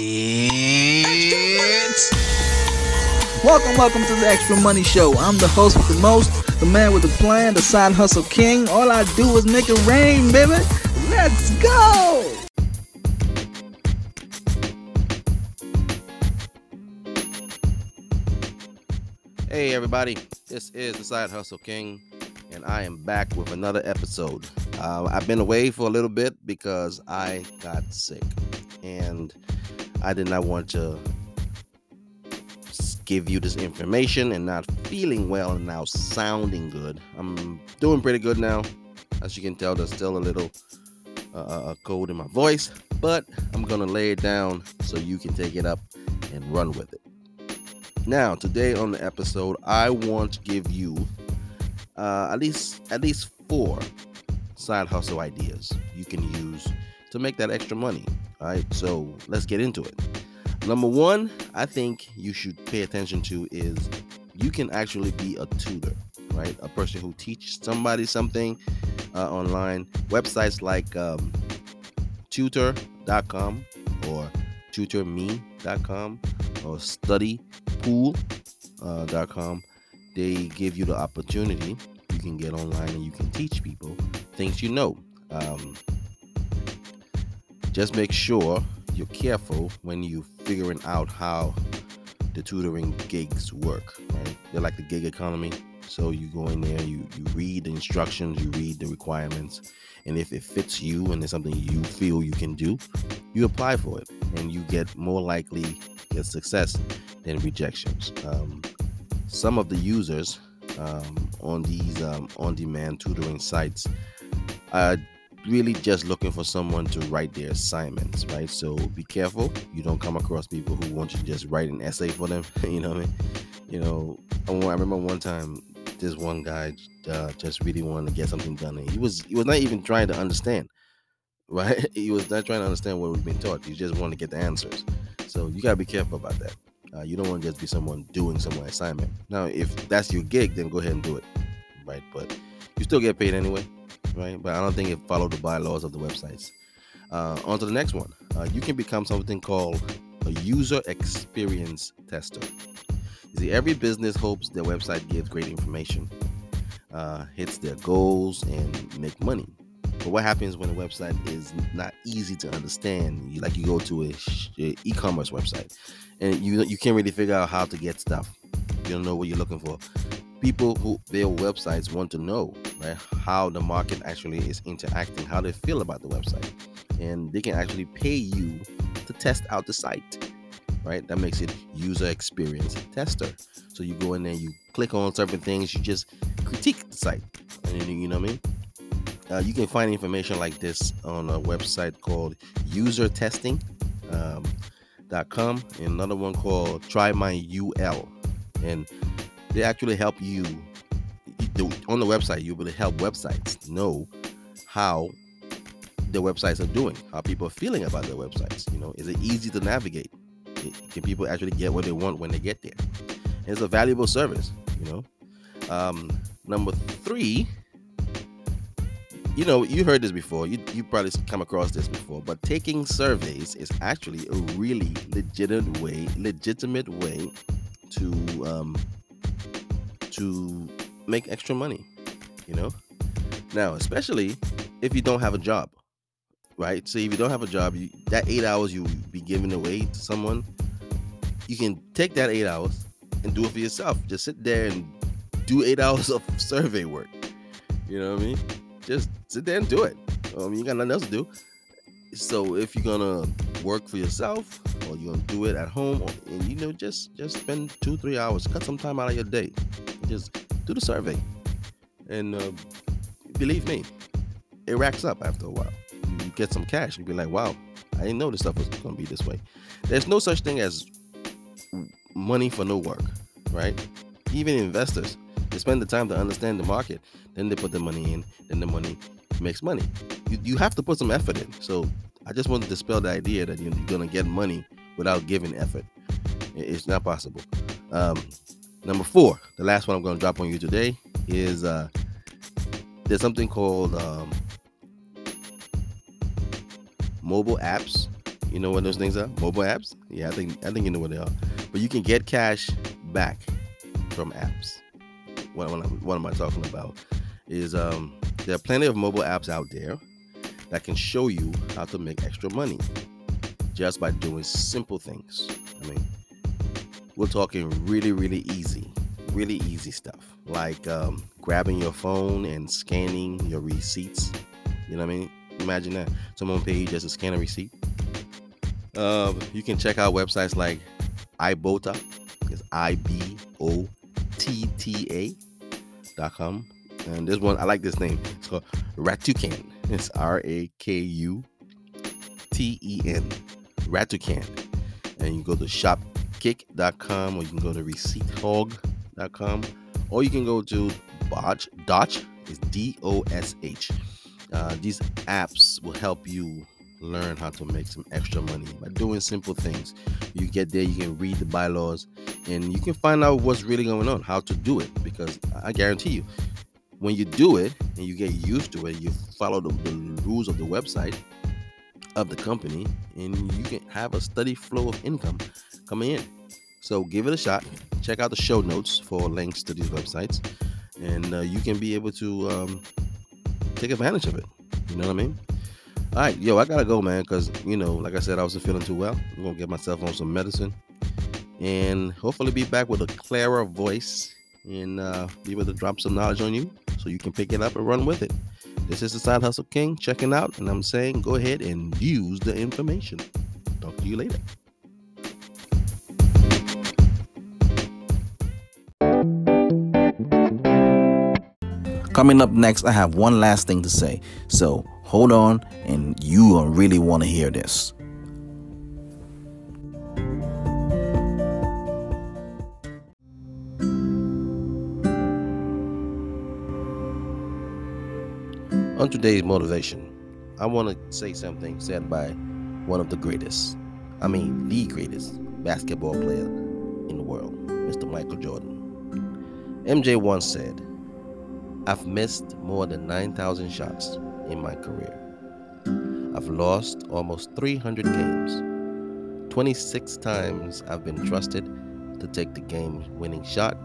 It's welcome, welcome to the Extra Money Show. I'm the host with the most, the man with the plan, the side hustle king. All I do is make it rain, baby. Let's go. Hey everybody, this is the Side Hustle King, and I am back with another episode. Uh, I've been away for a little bit because I got sick, and I did not want to give you this information and not feeling well and now sounding good. I'm doing pretty good now. As you can tell, there's still a little uh, uh, cold in my voice, but I'm gonna lay it down so you can take it up and run with it. Now, today on the episode, I want to give you uh, at least at least four side hustle ideas you can use to make that extra money. All right, so let's get into it. Number one, I think you should pay attention to is you can actually be a tutor, right? A person who teaches somebody something uh, online. Websites like um, tutor.com or tutorme.com or studypool.com. They give you the opportunity. You can get online and you can teach people things you know. Um, just make sure you're careful when you're figuring out how the tutoring gigs work. Right? They're like the gig economy. So you go in there, you you read the instructions, you read the requirements, and if it fits you and it's something you feel you can do, you apply for it, and you get more likely get success than rejections. Um, some of the users um, on these um, on-demand tutoring sites are really just looking for someone to write their assignments, right? So be careful you don't come across people who want you to just write an essay for them. you know what I mean? You know, I remember one time this one guy uh, just really wanted to get something done, and he was he was not even trying to understand, right? He was not trying to understand what we've been taught. He just wanted to get the answers. So you gotta be careful about that. Uh, you don't want to just be someone doing someone's assignment. Now, if that's your gig, then go ahead and do it, right? But you still get paid anyway, right? But I don't think it followed the bylaws of the websites. Uh, on to the next one. Uh, you can become something called a user experience tester. You see, every business hopes their website gives great information, uh, hits their goals, and make money. But what happens when a website is not easy to understand? You like you go to a, a e-commerce website, and you you can't really figure out how to get stuff. You don't know what you're looking for. People who build websites want to know right how the market actually is interacting, how they feel about the website, and they can actually pay you to test out the site. Right, that makes it user experience tester. So you go in there, you click on certain things, you just critique the site, and you, know what I mean. Uh, you can find information like this on a website called usertesting.com um, .com, and another one called Try My UI, and they actually help you you- on the website. You will help websites know how their websites are doing, how people are feeling about their websites. You know, is it easy to navigate? Can people actually get what they want when they get there? And it's a valuable service. You know, um, number three you know, you heard this before. You you probably come across this before, but taking surveys is actually a really legitimate way, legitimate way to um to make extra money. You know, now especially if you don't have a job, right? So if you don't have a job, you, that eight hours you be giving away to someone, you can take that eight hours and do it for yourself. Just sit there and do eight hours of survey work. You know what I mean? just sit there and do it. Um, you got nothing else to do. So if you're gonna work for yourself or you're gonna do it at home, or, and you know, just just spend two three hours, cut some time out of your day, just do the survey, and uh, believe me, it racks up after a while. You get some cash, and be like, wow, I didn't know this stuff was gonna be this way. There's no such thing as money for no work, right? Even investors, they spend the time to understand the market, then they put the money in, then the money makes money. You, you have to put some effort in. So I just want to dispel the idea that you're gonna get money without giving effort. It's not possible. Um, number four, the last one I'm gonna drop on you today is uh, there's something called um, mobile apps You know what those things are? Mobile apps? Yeah, I think I think you know what they are. But you can get cash back from apps. What, what, what am I talking about? Is um, there are plenty of mobile apps out there that can show you how to make extra money just by doing simple things. I mean, we're talking really, really easy, really easy stuff like um, grabbing your phone and scanning your receipts. You know what I mean? Imagine that someone pay you just to scan a receipt. Um, you can check out websites like Ibotta, it's I B O T T A dot com. And this one, I like this name. It's called Rakuten. It's R A K U T E N. Rakuten. And you go to shopkick.com or you can go to receipthog.com or you can go to Botch. Dosh is D O S H. Uh, these apps will help you learn how to make some extra money by doing simple things. You get there, you can read the bylaws, and you can find out what's really going on, how to do it. Because I guarantee you, when you do it and you get used to it, you follow the, the rules of the website of the company, and you can have a steady flow of income coming in. So give it a shot. Check out the show notes for links to these websites, and uh, you can be able to um, take advantage of it. You know what I mean? All right, yo, I gotta go, man, because you know, like I said, I wasn't feeling too well. I'm gonna get myself on some medicine, and hopefully be back with a clearer voice and uh, be able to drop some knowledge on you, so you can pick it up and run with it. This is the Side Hustle King checking out, and I'm saying go ahead and use the information. Talk to you later. Coming up next, I have one last thing to say. So hold on, and you will really want to hear this. On today's motivation, I want to say something said by one of the greatest, I mean, the greatest basketball player in the world, Mr. Michael Jordan. MJ once said, I've missed more than 9,000 shots in my career. I've lost almost 300 games. 26 times I've been trusted to take the game winning shot,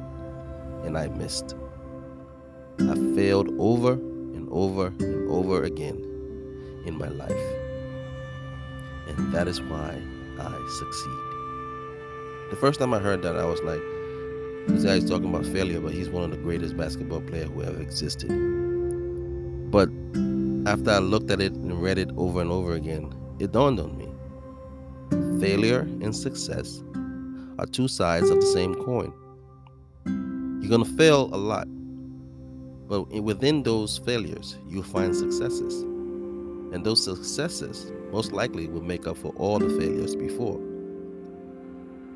and I missed. I failed over and over and over again in my life. And that is why I succeed. The first time I heard that, I was like, this guy's talking about failure, but he's one of the greatest basketball players who ever existed. But after I looked at it and read it over and over again, it dawned on me. Failure and success are two sides of the same coin. You're going to fail a lot, but within those failures, you'll find successes. And those successes most likely will make up for all the failures before.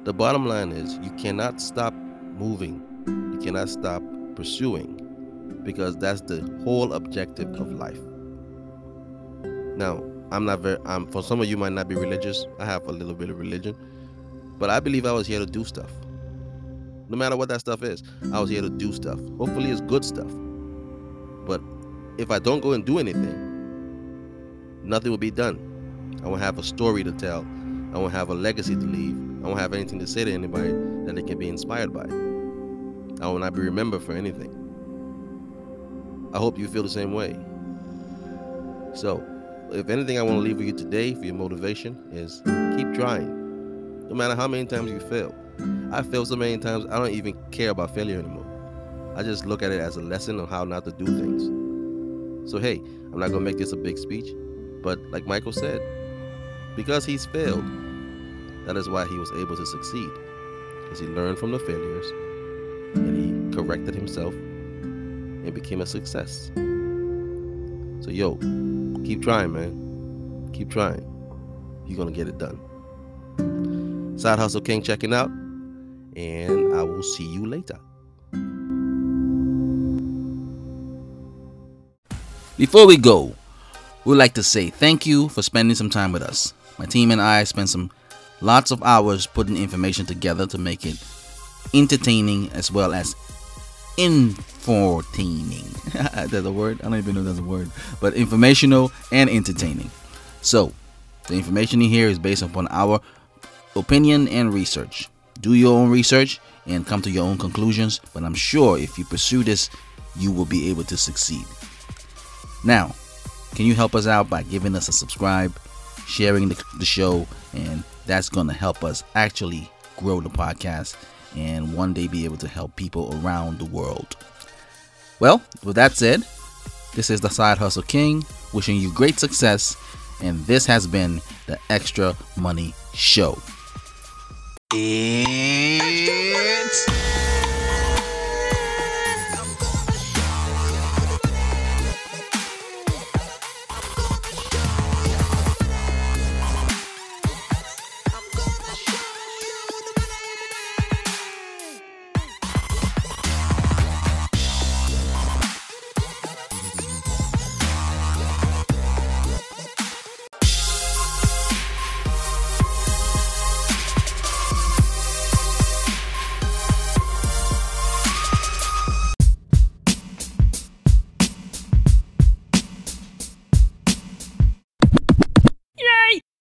The bottom line is you cannot stop moving, you cannot stop pursuing because that's the whole objective of life. Now, I'm not very, I'm, for some of you might not be religious. I have a little bit of religion, but I believe I was here to do stuff. No matter what that stuff is, I was here to do stuff. Hopefully, it's good stuff. But if I don't go and do anything, nothing will be done. I won't have a story to tell. I won't have a legacy to leave. I won't have anything to say to anybody that they can be inspired by. I will not be remembered for anything. I hope you feel the same way. So, if anything I want to leave with you today for your motivation is keep trying. No matter how many times you fail. I failed so many times I don't even care about failure anymore. I just look at it as a lesson on how not to do things. So hey, I'm not gonna make this a big speech, but like Michael said, because he's failed, that is why he was able to succeed. Because he learned from the failures and he corrected himself and became a success. So yo, keep trying, man. Keep trying. You're gonna get it done. Side Hustle King checking out, and I will see you later. Before we go, we'd like to say thank you for spending some time with us. My team and I spent some lots of hours putting information together to make it entertaining as well as infortaining. that's a word? I don't even know that's a word. But informational and entertaining. So, The information in here is based upon our opinion and research. Do your own research and come to your own conclusions, but I'm sure if you pursue this, you will be able to succeed. Now, can you help us out by giving us a subscribe, sharing the, the show, and that's going to help us actually grow the podcast and one day be able to help people around the world. Well, with that said, this is the Side Hustle King wishing you great success, and this has been the Extra Money Show. It's